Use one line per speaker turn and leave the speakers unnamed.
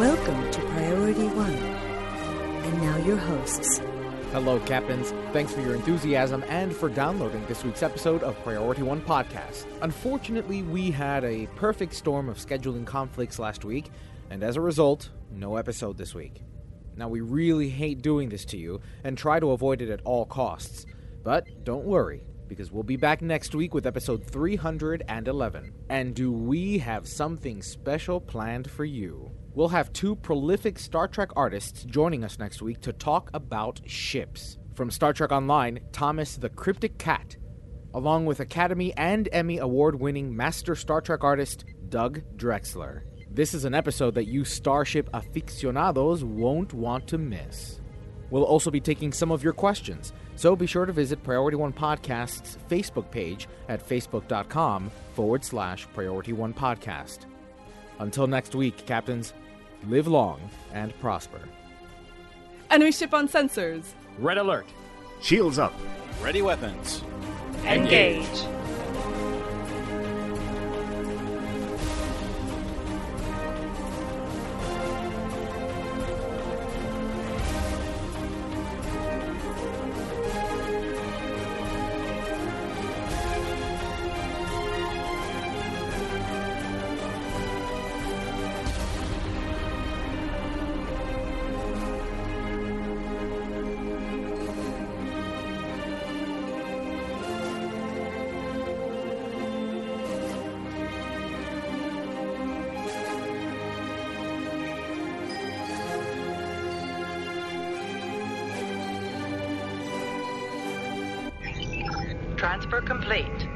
Welcome to Priority One. And now your hosts.
Hello, Captains. Thanks for your enthusiasm and for downloading this week's episode of Priority One Podcast. Unfortunately, we had a perfect storm of scheduling conflicts last week, and as a result, no episode this week. Now, we really hate doing this to you and try to avoid it at all costs. But don't worry, because we'll be back next week with episode 311. And do we have something special planned for you? We'll have two prolific Star Trek artists joining us next week to talk about ships. From Star Trek Online, Thomas the Cryptic Cat, along with Academy and Emmy award winning master Star Trek artist Doug Drexler. This is an episode that you Starship aficionados won't want to miss. We'll also be taking some of your questions, so be sure to visit Priority One Podcast's Facebook page at facebook.com forward slash Priority One Podcast. Until next week, Captains, live long and prosper.
Enemy ship on sensors.
Red alert.
Shields up.
Ready weapons.
Engage. Transfer complete.